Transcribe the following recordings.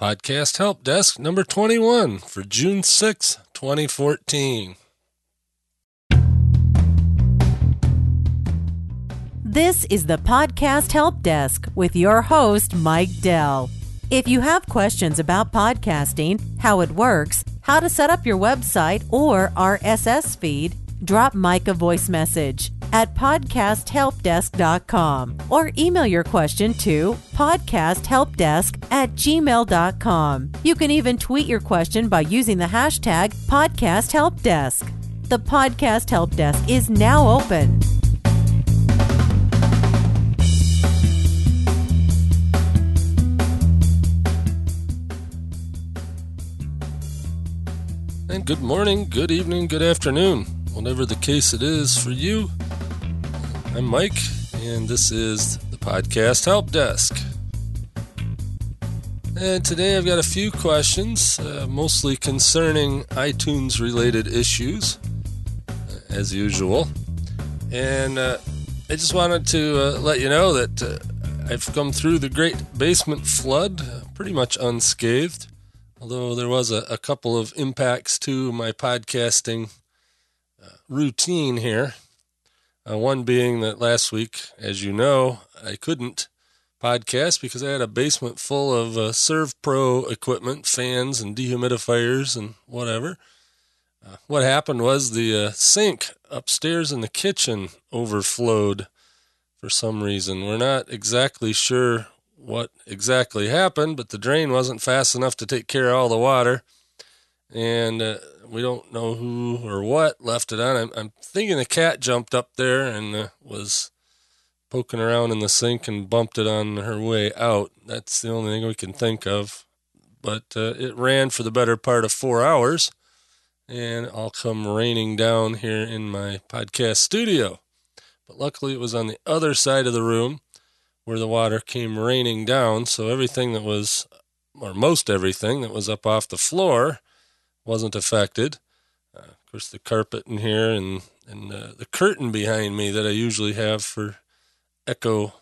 Podcast Help Desk number 21 for June 6, 2014. This is the Podcast Help Desk with your host, Mike Dell. If you have questions about podcasting, how it works, how to set up your website or RSS feed, drop Mike a voice message at podcasthelpdesk.com or email your question to podcasthelpdesk at gmail.com. You can even tweet your question by using the hashtag podcasthelpdesk. The Podcast Help Desk is now open. And good morning, good evening, good afternoon, whatever the case it is for you. I'm Mike, and this is the Podcast Help Desk. And today I've got a few questions, uh, mostly concerning iTunes related issues, uh, as usual. And uh, I just wanted to uh, let you know that uh, I've come through the great basement flood uh, pretty much unscathed although there was a, a couple of impacts to my podcasting routine here. Uh, one being that last week, as you know, I couldn't podcast because I had a basement full of uh, ServPro equipment, fans and dehumidifiers and whatever. Uh, what happened was the uh, sink upstairs in the kitchen overflowed for some reason. We're not exactly sure what exactly happened, but the drain wasn't fast enough to take care of all the water. And uh, we don't know who or what left it on. I'm, I'm thinking the cat jumped up there and uh, was poking around in the sink and bumped it on her way out. That's the only thing we can think of. But uh, it ran for the better part of four hours, and I'll come raining down here in my podcast studio. But luckily, it was on the other side of the room where the water came raining down. So everything that was, or most everything that was up off the floor, wasn't affected. Uh, of course, the carpet in here and and uh, the curtain behind me that I usually have for echo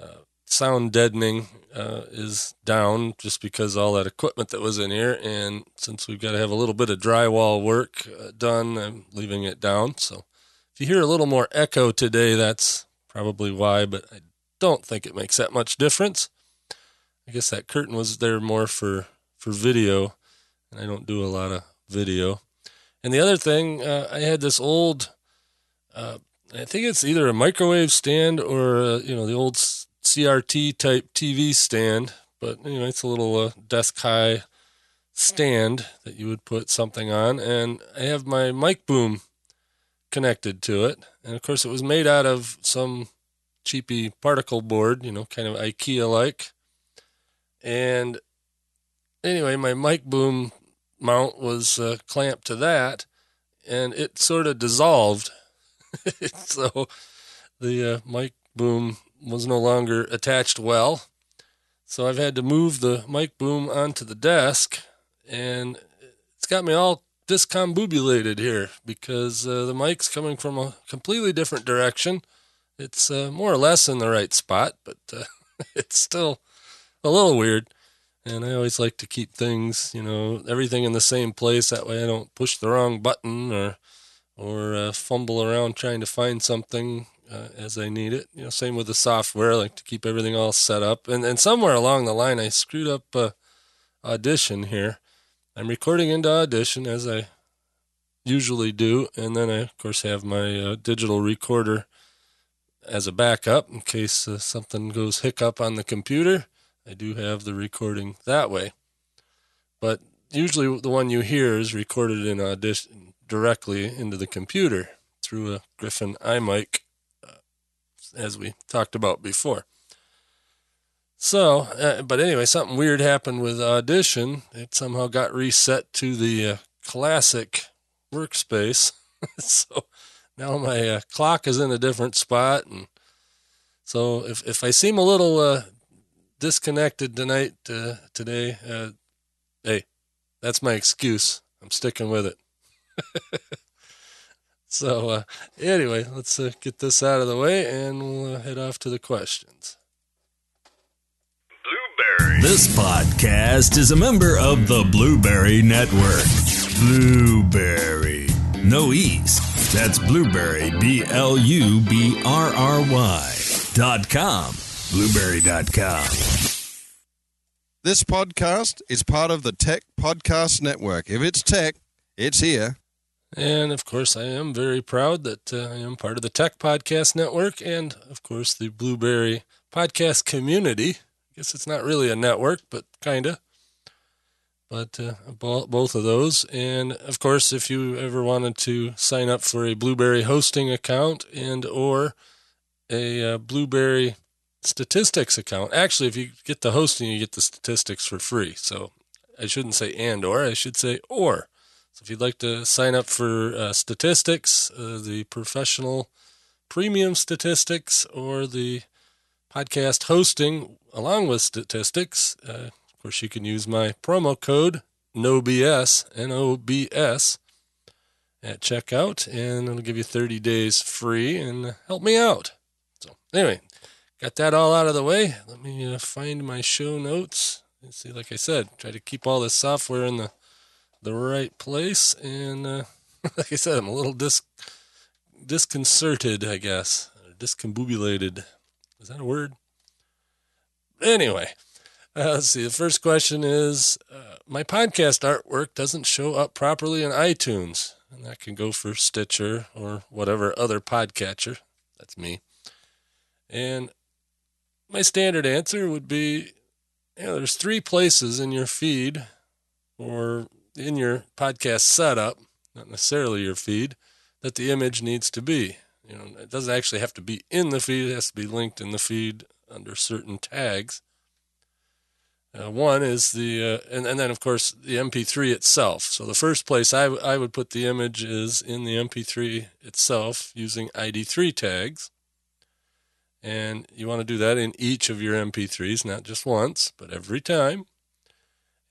uh, sound deadening uh, is down just because all that equipment that was in here. And since we've got to have a little bit of drywall work uh, done, I'm leaving it down. So if you hear a little more echo today, that's probably why. But I don't think it makes that much difference. I guess that curtain was there more for for video, and I don't do a lot of video. And the other thing, uh, I had this old, uh, I think it's either a microwave stand or uh, you know the old CRT type TV stand, but you know it's a little uh, desk high stand that you would put something on, and I have my mic boom connected to it, and of course it was made out of some cheapy particle board, you know, kind of IKEA like. And anyway, my mic boom mount was uh, clamped to that, and it sort of dissolved. so the uh, mic boom was no longer attached well. So I've had to move the mic boom onto the desk, and it's got me all discombobulated here because uh, the mic's coming from a completely different direction it's uh, more or less in the right spot, but uh, it's still a little weird. And I always like to keep things, you know, everything in the same place. That way I don't push the wrong button or or uh, fumble around trying to find something uh, as I need it. You know, same with the software. I like to keep everything all set up. And and somewhere along the line, I screwed up uh, Audition here. I'm recording into Audition as I usually do, and then I of course have my uh, digital recorder as a backup in case uh, something goes hiccup on the computer. I do have the recording that way. But usually the one you hear is recorded in audition directly into the computer through a Griffin iMic, uh, as we talked about before. So, uh, but anyway, something weird happened with Audition. It somehow got reset to the uh, classic workspace. so now my uh, clock is in a different spot, and so if if I seem a little uh, disconnected tonight uh, today, uh, hey, that's my excuse. I'm sticking with it. so uh, anyway, let's uh, get this out of the way, and we'll head off to the questions. Blubrry. This podcast is a member of the Blubrry Network. Blubrry. No E's. That's Blubrry, B L U B R R Y dot com. Blubrry.com. This podcast is part of the Tech Podcast Network. If it's tech, it's here. And of course, I am very proud that uh, I am part of the Tech Podcast Network and, of course, the Blubrry Podcast community. I guess it's not really a network, but kind of. But uh, both of those. And of course, if you ever wanted to sign up for a Blubrry hosting account and or a uh, Blubrry statistics account, actually, if you get the hosting, you get the statistics for free. So I shouldn't say and or, I should say or. So if you'd like to sign up for uh, statistics, uh, the professional premium statistics, or the podcast hosting along with statistics, uh, of course, you can use my promo code NOBS, N O B S, at checkout, and it'll give you 30 days free and help me out. So, anyway, got that all out of the way. Let me uh, find my show notes. And see, like I said, try to keep all this software in the the right place. And uh, like I said, I'm a little dis- disconcerted, I guess, discombobulated. Is that a word? Anyway, uh, let's see. The first question is uh, My podcast artwork doesn't show up properly in iTunes. And that can go for Stitcher or whatever other podcatcher. That's me. And my standard answer would be you know, there's three places in your feed or in your podcast setup, not necessarily your feed, that the image needs to be. You know, it doesn't actually have to be in the feed, it has to be linked in the feed under certain tags. Uh, one is the, uh, and, and then of course the MP3 itself. So the first place I, w- I would put the image is in the MP3 itself using ID3 tags. And you want to do that in each of your MP3s, not just once, but every time.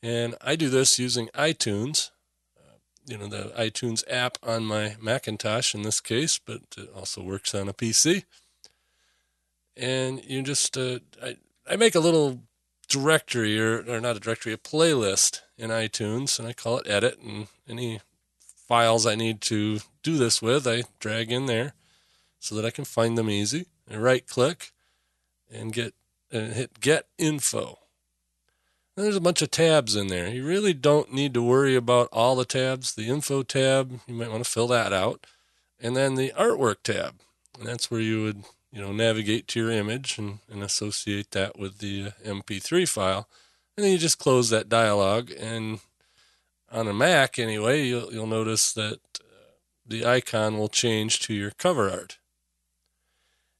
And I do this using iTunes, uh, you know, the iTunes app on my Macintosh in this case, but it also works on a PC. And you just, uh, I, I make a little directory, or, or not a directory, a playlist in iTunes, and I call it edit. And any files I need to do this with, I drag in there so that I can find them easy. And right click and get and hit get info there's a bunch of tabs in there. You really don't need to worry about all the tabs. The info tab, you might want to fill that out. And then the artwork tab. And that's where you would, you know, navigate to your image and, and associate that with the uh, MP3 file. And then you just close that dialog. And on a Mac, anyway, you'll, you'll notice that uh, the icon will change to your cover art.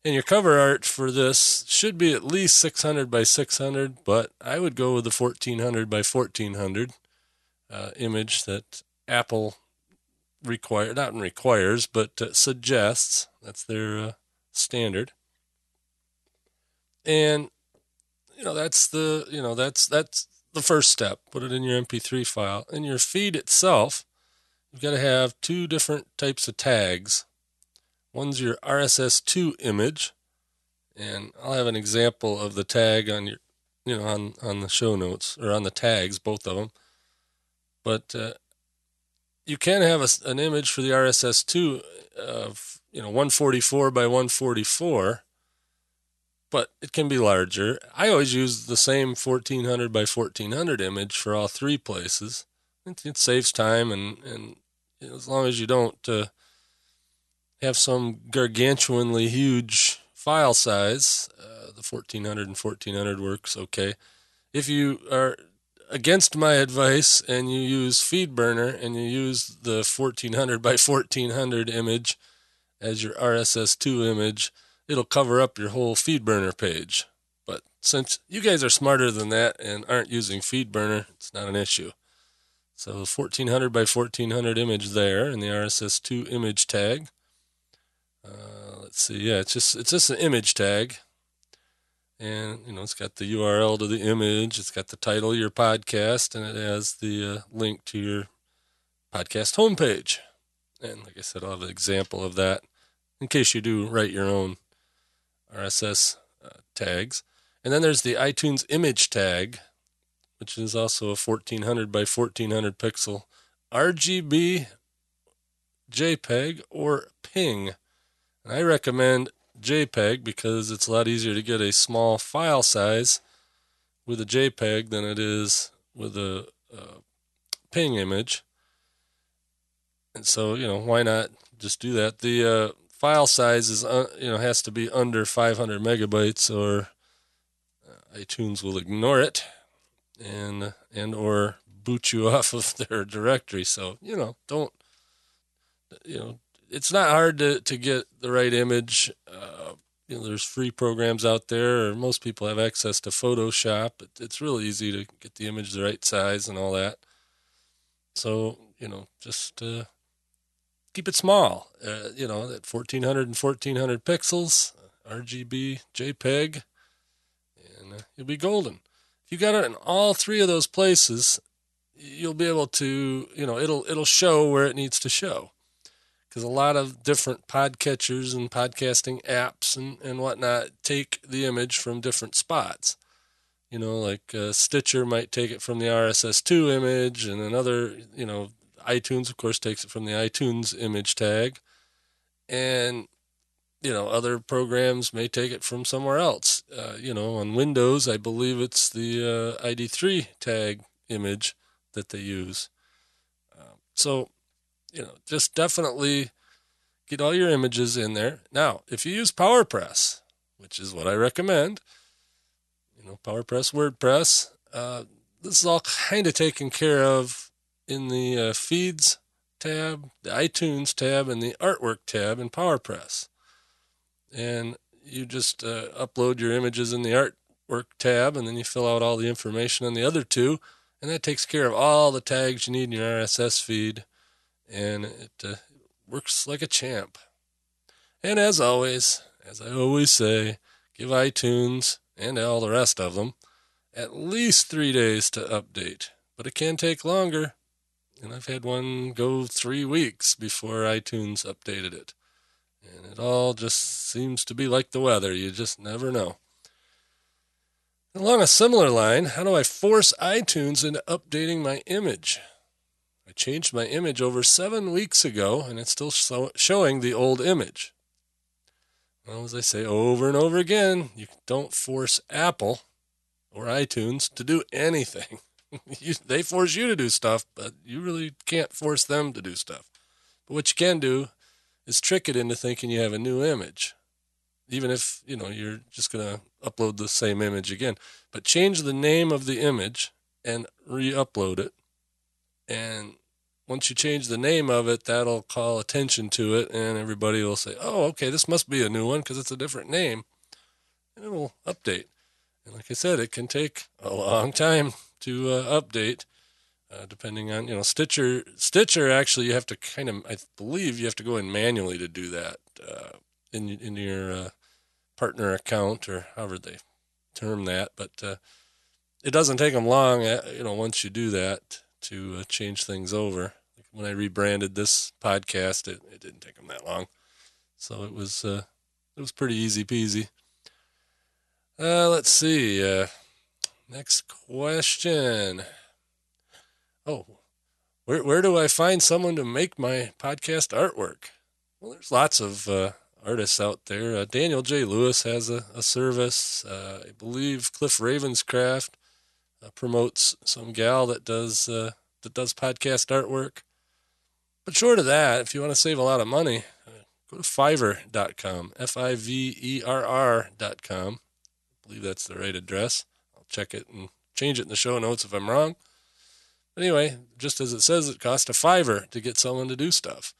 And your cover art for this should be at least 600 by 600, but I would go with the 1400 by 1400 uh, image that Apple require not requires, but uh, suggests. That's their uh, standard. And you know that's the you know that's that's the first step. Put it in your MP3 file. In your feed itself, you've got to have two different types of tags One's your RSS2 image, and I'll have an example of the tag on your, you know, on on the show notes or on the tags, both of them. But uh, you can have a, an image for the RSS2 of you know 144 by 144, but it can be larger. I always use the same 1400 by 1400 image for all three places. It, it saves time and and as long as you don't uh, have some gargantuanly huge file size, uh, the 1400 and 1400 works okay. If you are against my advice and you use FeedBurner and you use the 1400 by 1400 image as your RSS2 image, it'll cover up your whole FeedBurner page. But since you guys are smarter than that and aren't using FeedBurner, it's not an issue. So 1400 by 1400 image there in the RSS2 image tag. Uh, let's see. Yeah, it's just it's just an image tag, and you know it's got the URL to the image. It's got the title of your podcast, and it has the uh, link to your podcast homepage. And like I said, I'll have an example of that in case you do write your own RSS uh, tags. And then there's the iTunes image tag, which is also a 1400 by 1400 pixel RGB JPEG or PNG. And I recommend JPEG because it's a lot easier to get a small file size with a JPEG than it is with a, a PNG image. And so, you know, why not just do that? The uh, file size is, uh, you know, has to be under 500 megabytes, or uh, iTunes will ignore it, and and or boot you off of their directory. So, you know, don't, you know, it's not hard to to get the right image. Uh, you know, there's free programs out there, or most people have access to Photoshop. It, it's really easy to get the image the right size and all that. So, you know, just uh, keep it small. Uh, you know, at 1400 and 1400 pixels, RGB, JPEG, and uh, you'll be golden. If you got it in all three of those places, you'll be able to, you know, it'll it'll show where it needs to show. Because a lot of different podcatchers and podcasting apps and, and whatnot take the image from different spots. You know, like uh, Stitcher might take it from the RSS2 image, and another, you know, iTunes, of course, takes it from the iTunes image tag. And, you know, other programs may take it from somewhere else. Uh, you know, on Windows, I believe it's the uh, ID3 tag image that they use. Uh, so, you know, just definitely get all your images in there. Now, if you use PowerPress, which is what I recommend, you know, PowerPress, WordPress, uh, this is all kind of taken care of in the uh, feeds tab, the iTunes tab, and the artwork tab in PowerPress. And you just uh, upload your images in the artwork tab, and then you fill out all the information on the other two, and that takes care of all the tags you need in your RSS feed, and it uh, works like a champ. And as always, as I always say, give iTunes and all the rest of them at least three days to update, but it can take longer and I've had one go three weeks before iTunes updated it. And it all just seems to be like the weather. You just never know. Along a similar line, how do I force iTunes into updating my image? I changed my image over seven weeks ago, and it's still show- showing the old image. Well, as I say over and over again, you don't force Apple or iTunes to do anything. you, they force you to do stuff, but you really can't force them to do stuff. But what you can do is trick it into thinking you have a new image, even if you know you're just going to upload the same image again. But change the name of the image and re-upload it, and once you change the name of it, that'll call attention to it, and everybody will say, "Oh, okay, this must be a new one because it's a different name," and it will update. And like I said, it can take a long time to uh, update, uh, depending on you know Stitcher. Stitcher actually you have to kind of I believe you have to go in manually to do that uh, in in your uh, partner account or however they term that, but uh, it doesn't take them long. Uh, you know once you do that to change things over. When I rebranded this podcast, it, it didn't take them that long, so it was it was pretty easy peasy. Uh, let's see. Uh, Next question. Oh, where where do I find someone to make my podcast artwork? Well, there's lots of uh, artists out there. Uh, Daniel J. Lewis has a, a service. Uh, I believe Cliff Ravenscraft uh, promotes some gal that does uh, that does podcast artwork. But short of that, if you want to save a lot of money, go to Fiverr.com. F I V E R R.com. I believe that's the right address I'll check it and change it in the show notes if I'm wrong. Anyway, just as it says, it costs a fiver to get someone to do stuff.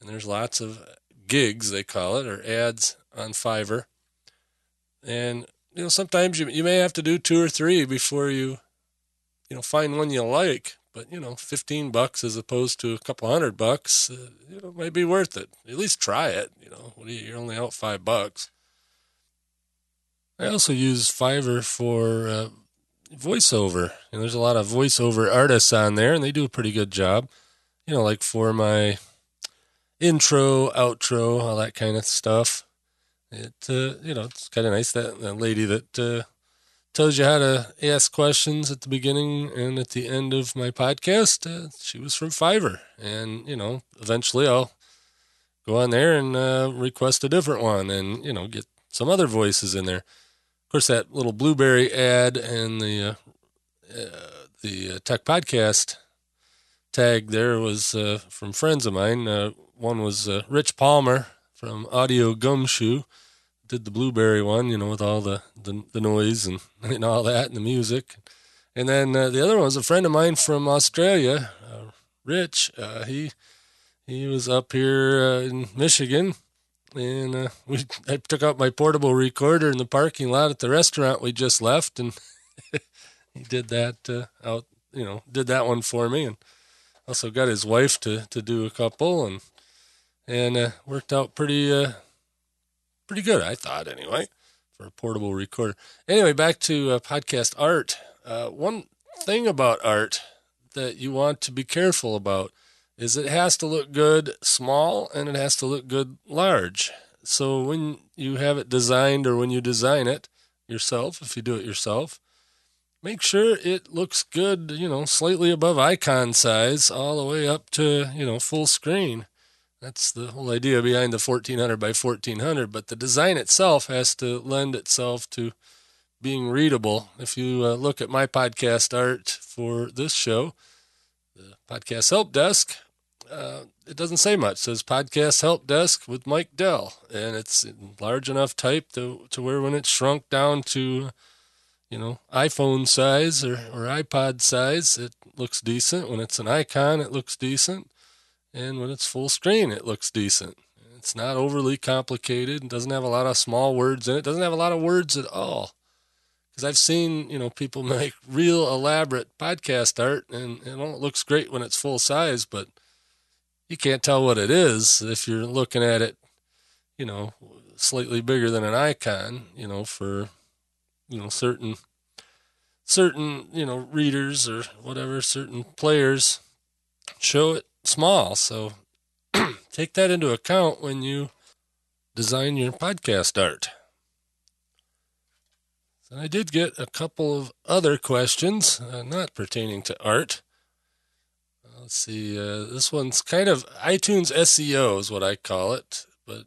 And there's lots of gigs, they call it, or ads on Fiverr. And, you know, sometimes you, you may have to do two or three before you, you know, find one you like. But, you know, 15 bucks as opposed to a couple hundred bucks, uh, you know, might be worth it. At least try it. You know, you're only out five bucks. I also use Fiverr for uh, voiceover. And there's a lot of voiceover artists on there, and they do a pretty good job. You know, like for my intro, outro, all that kind of stuff. It, uh, you know, it's kind of nice that that lady that uh, tells you how to ask questions at the beginning and at the end of my podcast. Uh, she was from Fiverr, and you know, eventually I'll go on there and uh, request a different one, and you know, get some other voices in there. Of course, that little Blubrry ad and the uh, uh the uh, tech podcast tag there was uh, from friends of mine. one was Rich Palmer from Audio Gumshoe did the Blubrry one, you know, with all the, the, the noise and, and all that and the music. And then uh, the other one was a friend of mine from Australia, uh, Rich. Uh, he he was up here uh, in Michigan, and uh, we I took out my portable recorder in the parking lot at the restaurant we just left, and he did that uh, out, you know, did that one for me, and also got his wife to to do a couple, and and worked out pretty pretty good, I thought, anyway, for a portable recorder. Anyway, back to uh, podcast art. Uh, one thing about art that you want to be careful about is it has to look good small and it has to look good large. So when you have it designed or when you design it yourself, if you do it yourself, make sure it looks good, you know, slightly above icon size all the way up to, you know, full screen. That's the whole idea behind the 1400 by 1400. But the design itself has to lend itself to being readable. If you uh, look at my podcast art for this show, the podcast help desk, uh, it doesn't say much. It says podcast help desk with Mike Dell, and it's large enough type to to where when it's shrunk down to, you know, iPhone size or or iPod size, it looks decent. When it's an icon, it looks decent. And when it's full screen, it looks decent. It's not overly complicated. Doesn't have a lot of small words in it. it doesn't have a lot of words at all. Because I've seen, you know, people make real elaborate podcast art and, and it looks great when it's full size, but you can't tell what it is if you're looking at it, you know, slightly bigger than an icon, you know, for, you know, certain certain, you know, readers or whatever, certain players show it small. So take that into account when you design your podcast art. So I did get a couple of other questions, uh, not pertaining to art. Uh, let's see. Uh, this one's kind of iTunes SEO, is what I call it. But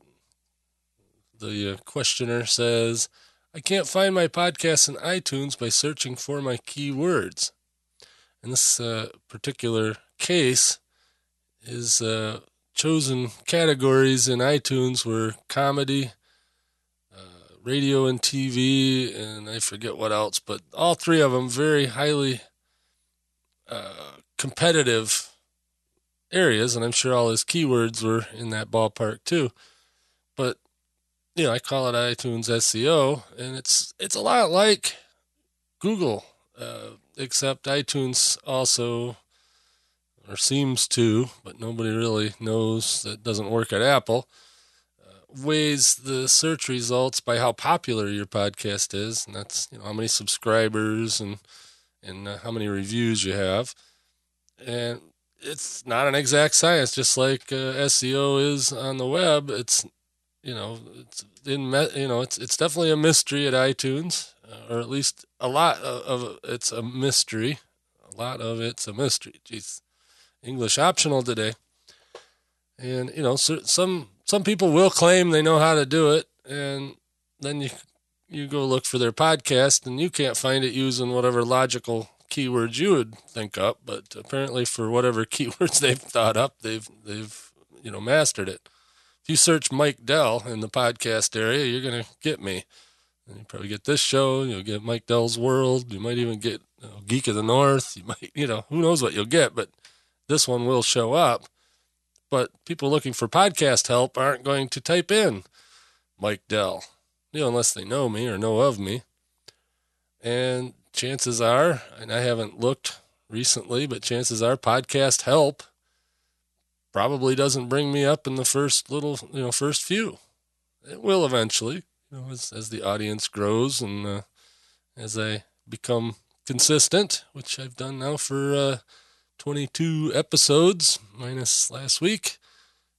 the uh, questioner says, I can't find my podcast in iTunes by searching for my keywords. In this uh, particular case, his uh, chosen categories in iTunes were comedy, uh, radio and TV, and I forget what else, but all three of them very highly uh, competitive areas, and I'm sure all his keywords were in that ballpark too. But you know, I call it iTunes SEO, and it's it's a lot like Google, uh, except iTunes also or seems to, but nobody really knows that doesn't work at Apple, uh, weighs the search results by how popular your podcast is, and that's you know how many subscribers and and uh, how many reviews you have, and it's not an exact science. Just like uh, SEO is on the web, it's you know it's in you know it's it's definitely a mystery at iTunes, uh, or at least a lot of, of it's a mystery. A lot of it's a mystery. Jeez English optional today. And you know, so, some some people will claim they know how to do it, and then you you go look for their podcast, and you can't find it using whatever logical keywords you would think up. But apparently, for whatever keywords they've thought up, they've they've you know mastered it. If you search Mike Dell in the podcast area, you're gonna get me. And you probably get this show. You'll get Mike Dell's World. You might even get you know, Geek of the North. You might, you know, who knows what you'll get. But this one will show up. But people looking for podcast help aren't going to type in Mike Dell, you know, unless they know me or know of me. And chances are, and I haven't looked recently, but chances are podcast help probably doesn't bring me up in the first little, you know, first few. It will eventually, you know, as, as the audience grows and uh, as I become consistent, which I've done now for uh, 22 episodes minus last week.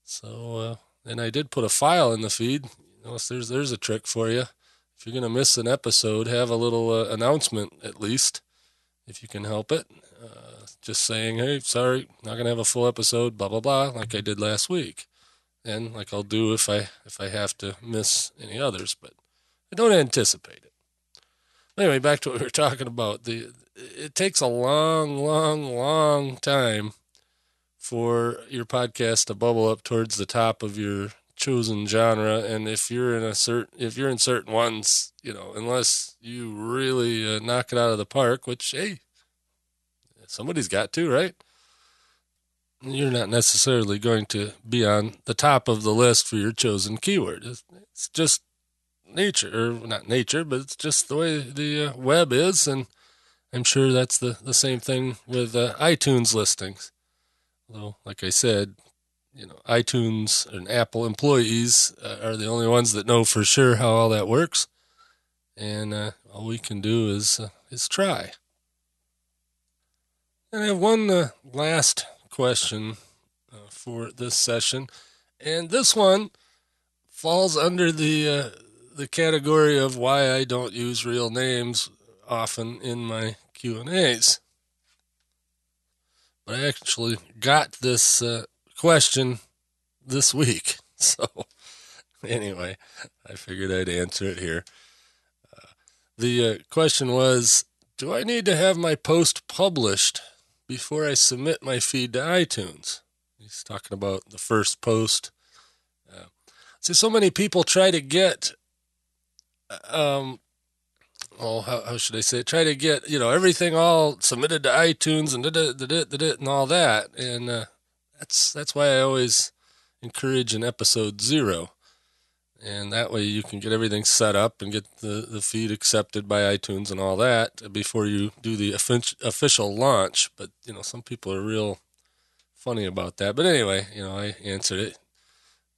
So, uh, and I did put a file in the feed. Notice there's there's a trick for you. If you're going to miss an episode, have a little uh, announcement at least, if you can help it. Uh, just saying, hey, sorry, not going to have a full episode, blah blah blah, like I did last week, and like I'll do if I if I have to miss any others, but I don't anticipate it. Anyway, back to what we were talking about. The it takes a long, long, long time for your podcast to bubble up towards the top of your chosen genre. And if you're in a certain if you're in certain ones you know unless you really uh, knock it out of the park which hey somebody's got to right? You're not necessarily going to be on the top of the list for your chosen keyword. It's, it's just nature or not nature but it's just the way the uh, web is and i'm sure that's the, the same thing with uh, itunes listings although like i said you know, iTunes and Apple employees uh, are the only ones that know for sure how all that works, and uh, all we can do is uh, is try. And I have one uh, last question for this session, and this one falls under the uh, the category of why I don't use real names often in my Q and A's. But I actually got this question this week. So, anyway, I figured I'd answer it here. Uh, the uh, question was Do I need to have my post published before I submit my feed to iTunes? He's talking about the first post. Uh, see, so many people try to get um, oh, how, how should I say it? Try to get, you know, everything all submitted to iTunes and and all that. And uh, that's that's why I always encourage an episode zero, and that way you can get everything set up and get the the feed accepted by iTunes and all that before you do the official launch. But you know, some people are real funny about that. But anyway, you know, I answered it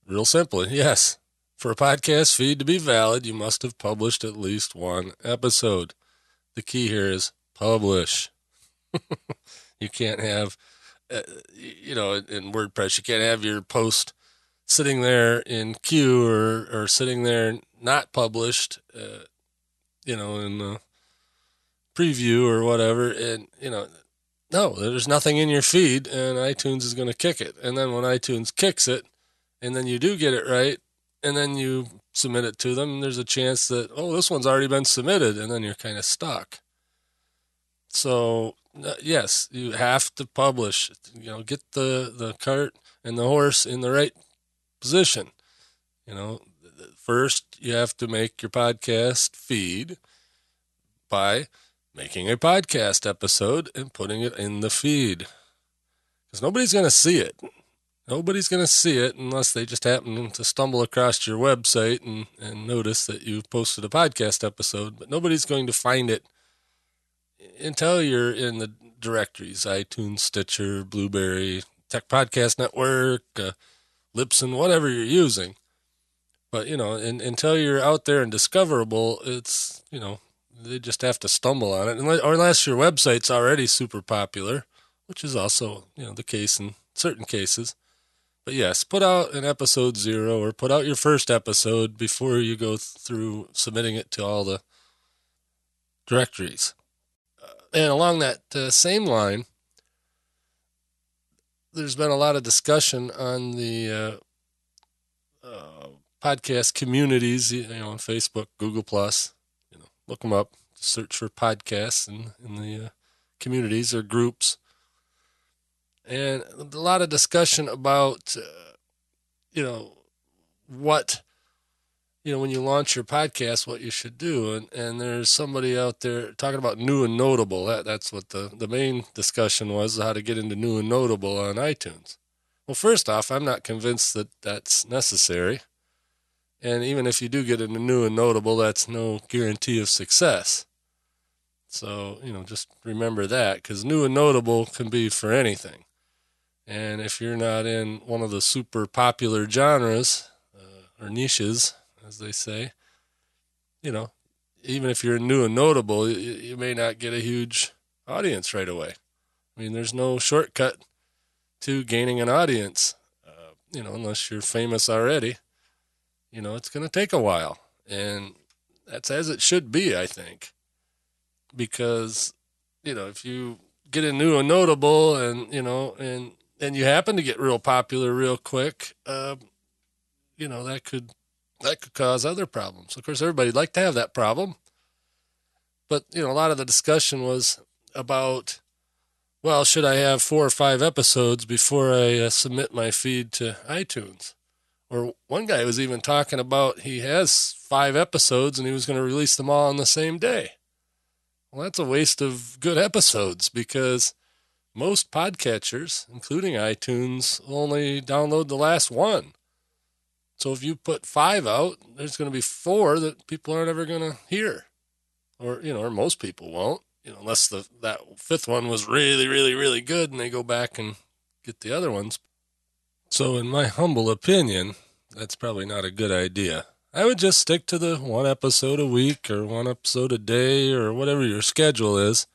real simply. Yes, for a podcast feed to be valid, you must have published at least one episode. The key here is publish. you can't have uh, you know, in WordPress, you can't have your post sitting there in queue or, or sitting there not published, uh, you know, in the preview or whatever. And, you know, no, there's nothing in your feed and iTunes is going to kick it. And then when iTunes kicks it and then you do get it right and then you submit it to them, there's a chance that, oh, this one's already been submitted. And then you're kind of stuck. So uh, yes, you have to publish. You know, get the the cart and the horse in the right position. You know, first you have to make your podcast feed by making a podcast episode and putting it in the feed. Because nobody's going to see it. Nobody's going to see it unless they just happen to stumble across your website and, and notice that you've posted a podcast episode. But nobody's going to find it until you're in the directories iTunes, Stitcher, Blubrry, Tech Podcast Network, uh, Libsyn, whatever you're using. But, you know, in, until you're out there and discoverable, it's, you know, they just have to stumble on it. Unless, or unless your website's already super popular, which is also, you know, the case in certain cases. But yes, put out an episode zero or put out your first episode before you go through submitting it to all the directories. And along that uh, same line, there's been a lot of discussion on the uh, uh, podcast communities, you know, on Facebook, Google Plus. You know, look them up. Search for podcasts in in the uh, communities or groups, and a lot of discussion about, uh, you know, what you know, when you launch your podcast, what you should do. And, and there's somebody out there talking about new and notable. That, that's what the, the main discussion was how to get into new and notable on iTunes. Well, first off, I'm not convinced that that's necessary. And even if you do get into new and notable, that's no guarantee of success. So, you know, just remember that because new and notable can be for anything. And if you're not in one of the super popular genres uh, or niches, as they say. You know, even if you're new and notable, you, you may not get a huge audience right away. I mean, there's no shortcut to gaining an audience. Uh, you know, unless you're famous already, you know, it's going to take a while. And that's as it should be, I think. Because, you know, if you get a new and notable and, you know, and, and you happen to get real popular real quick, uh, you know, that could, that could cause other problems. Of course, everybody'd like to have that problem. But, you know, a lot of the discussion was about, well, should I have four or five episodes before I uh, submit my feed to iTunes? Or one guy was even talking about he has five episodes and he was going to release them all on the same day. Well, that's a waste of good episodes because most podcatchers, including iTunes, only download the last one. So if you put five out, there's going to be four that people aren't ever going to hear, or you know, or most people won't. You know, unless the that fifth one was really, really, really good, and they go back and get the other ones. So, in my humble opinion, that's probably not a good idea. I would just stick to the one episode a week or one episode a day or whatever your schedule is,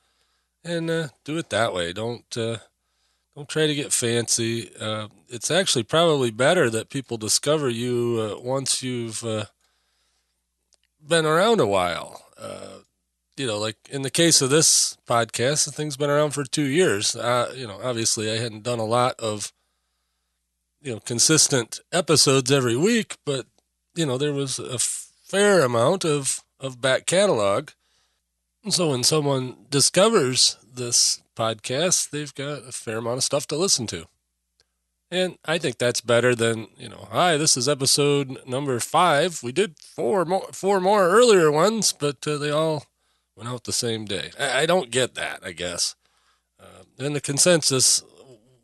and uh, do it that way. Don't uh, don't try to get fancy. Uh, it's actually probably better that people discover you uh, once you've uh, been around a while. Uh, you know, like in the case of this podcast, the thing's been around for two years. you know, obviously I hadn't done a lot of you know consistent episodes every week, but you know there was a fair amount of of back catalog. So when someone discovers this podcast, they've got a fair amount of stuff to listen to. And I think that's better than, you know, hi, this is episode number five. We did four more, four more earlier ones, but uh, they all went out the same day. I, I don't get that, I guess. Uh, and the consensus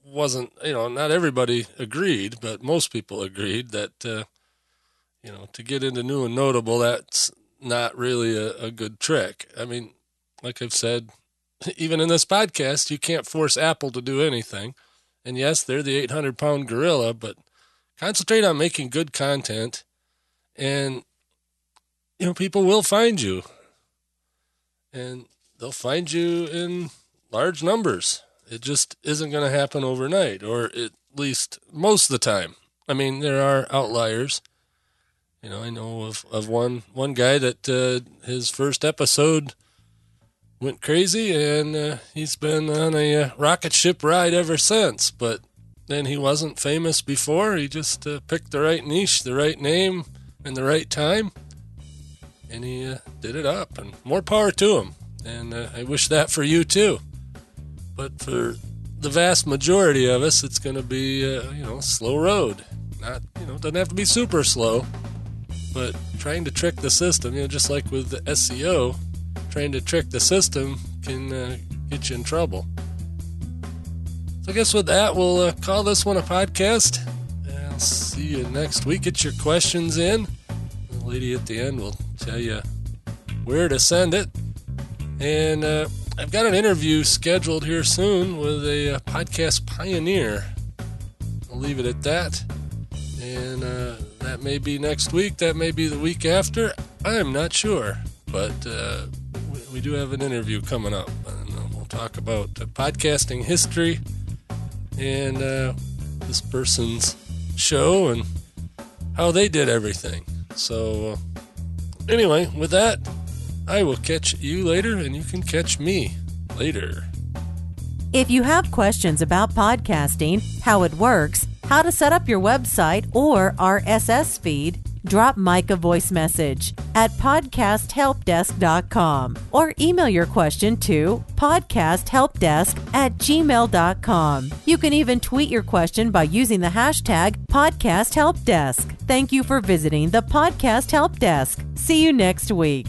wasn't, you know, not everybody agreed, but most people agreed that, uh, you know, to get into new and notable, that's not really a, a good trick. I mean, like I've said, even in this podcast, you can't force Apple to do anything. And yes, they're the 800 pound gorilla, but concentrate on making good content and, you know, people will find you and they'll find you in large numbers. It just isn't going to happen overnight, or at least most of the time. I mean, there are outliers. You know, I know of, of one one guy that uh, his first episode went crazy, and uh, he's been on a uh, rocket ship ride ever since. But then he wasn't famous before. He just uh, picked the right niche, the right name, and the right time, and he uh, did it up. And more power to him. And I wish that for you too. But for the vast majority of us, it's going to be, you know, slow road. Not, you know, doesn't have to be super slow, but trying to trick the system, you know, just like with the SEO, trying to trick the system can uh, get you in trouble. So I guess with that, we'll uh, call this one a podcast. I'll see you next week. Get your questions in. The lady at the end will tell you where to send it. And uh, I've got an interview scheduled here soon with a uh, podcast pioneer. I'll leave it at that. And uh, that may be next week, that may be the week after. I'm not sure. But uh, we, we, do have an interview coming up. And uh, we'll talk about podcasting history and uh, this person's show and how they did everything. So, uh, anyway, with that, I will catch you later, and you can catch me later. If you have questions about podcasting, how it works, how to set up your website or RSS feed, drop Mike a voice message at podcasthelpdesk.com or email your question to podcasthelpdesk at gmail.com. You can even tweet your question by using the hashtag podcasthelpdesk. Thank you for visiting the Podcast Help Desk. See you next week.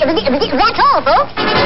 That's all, folks.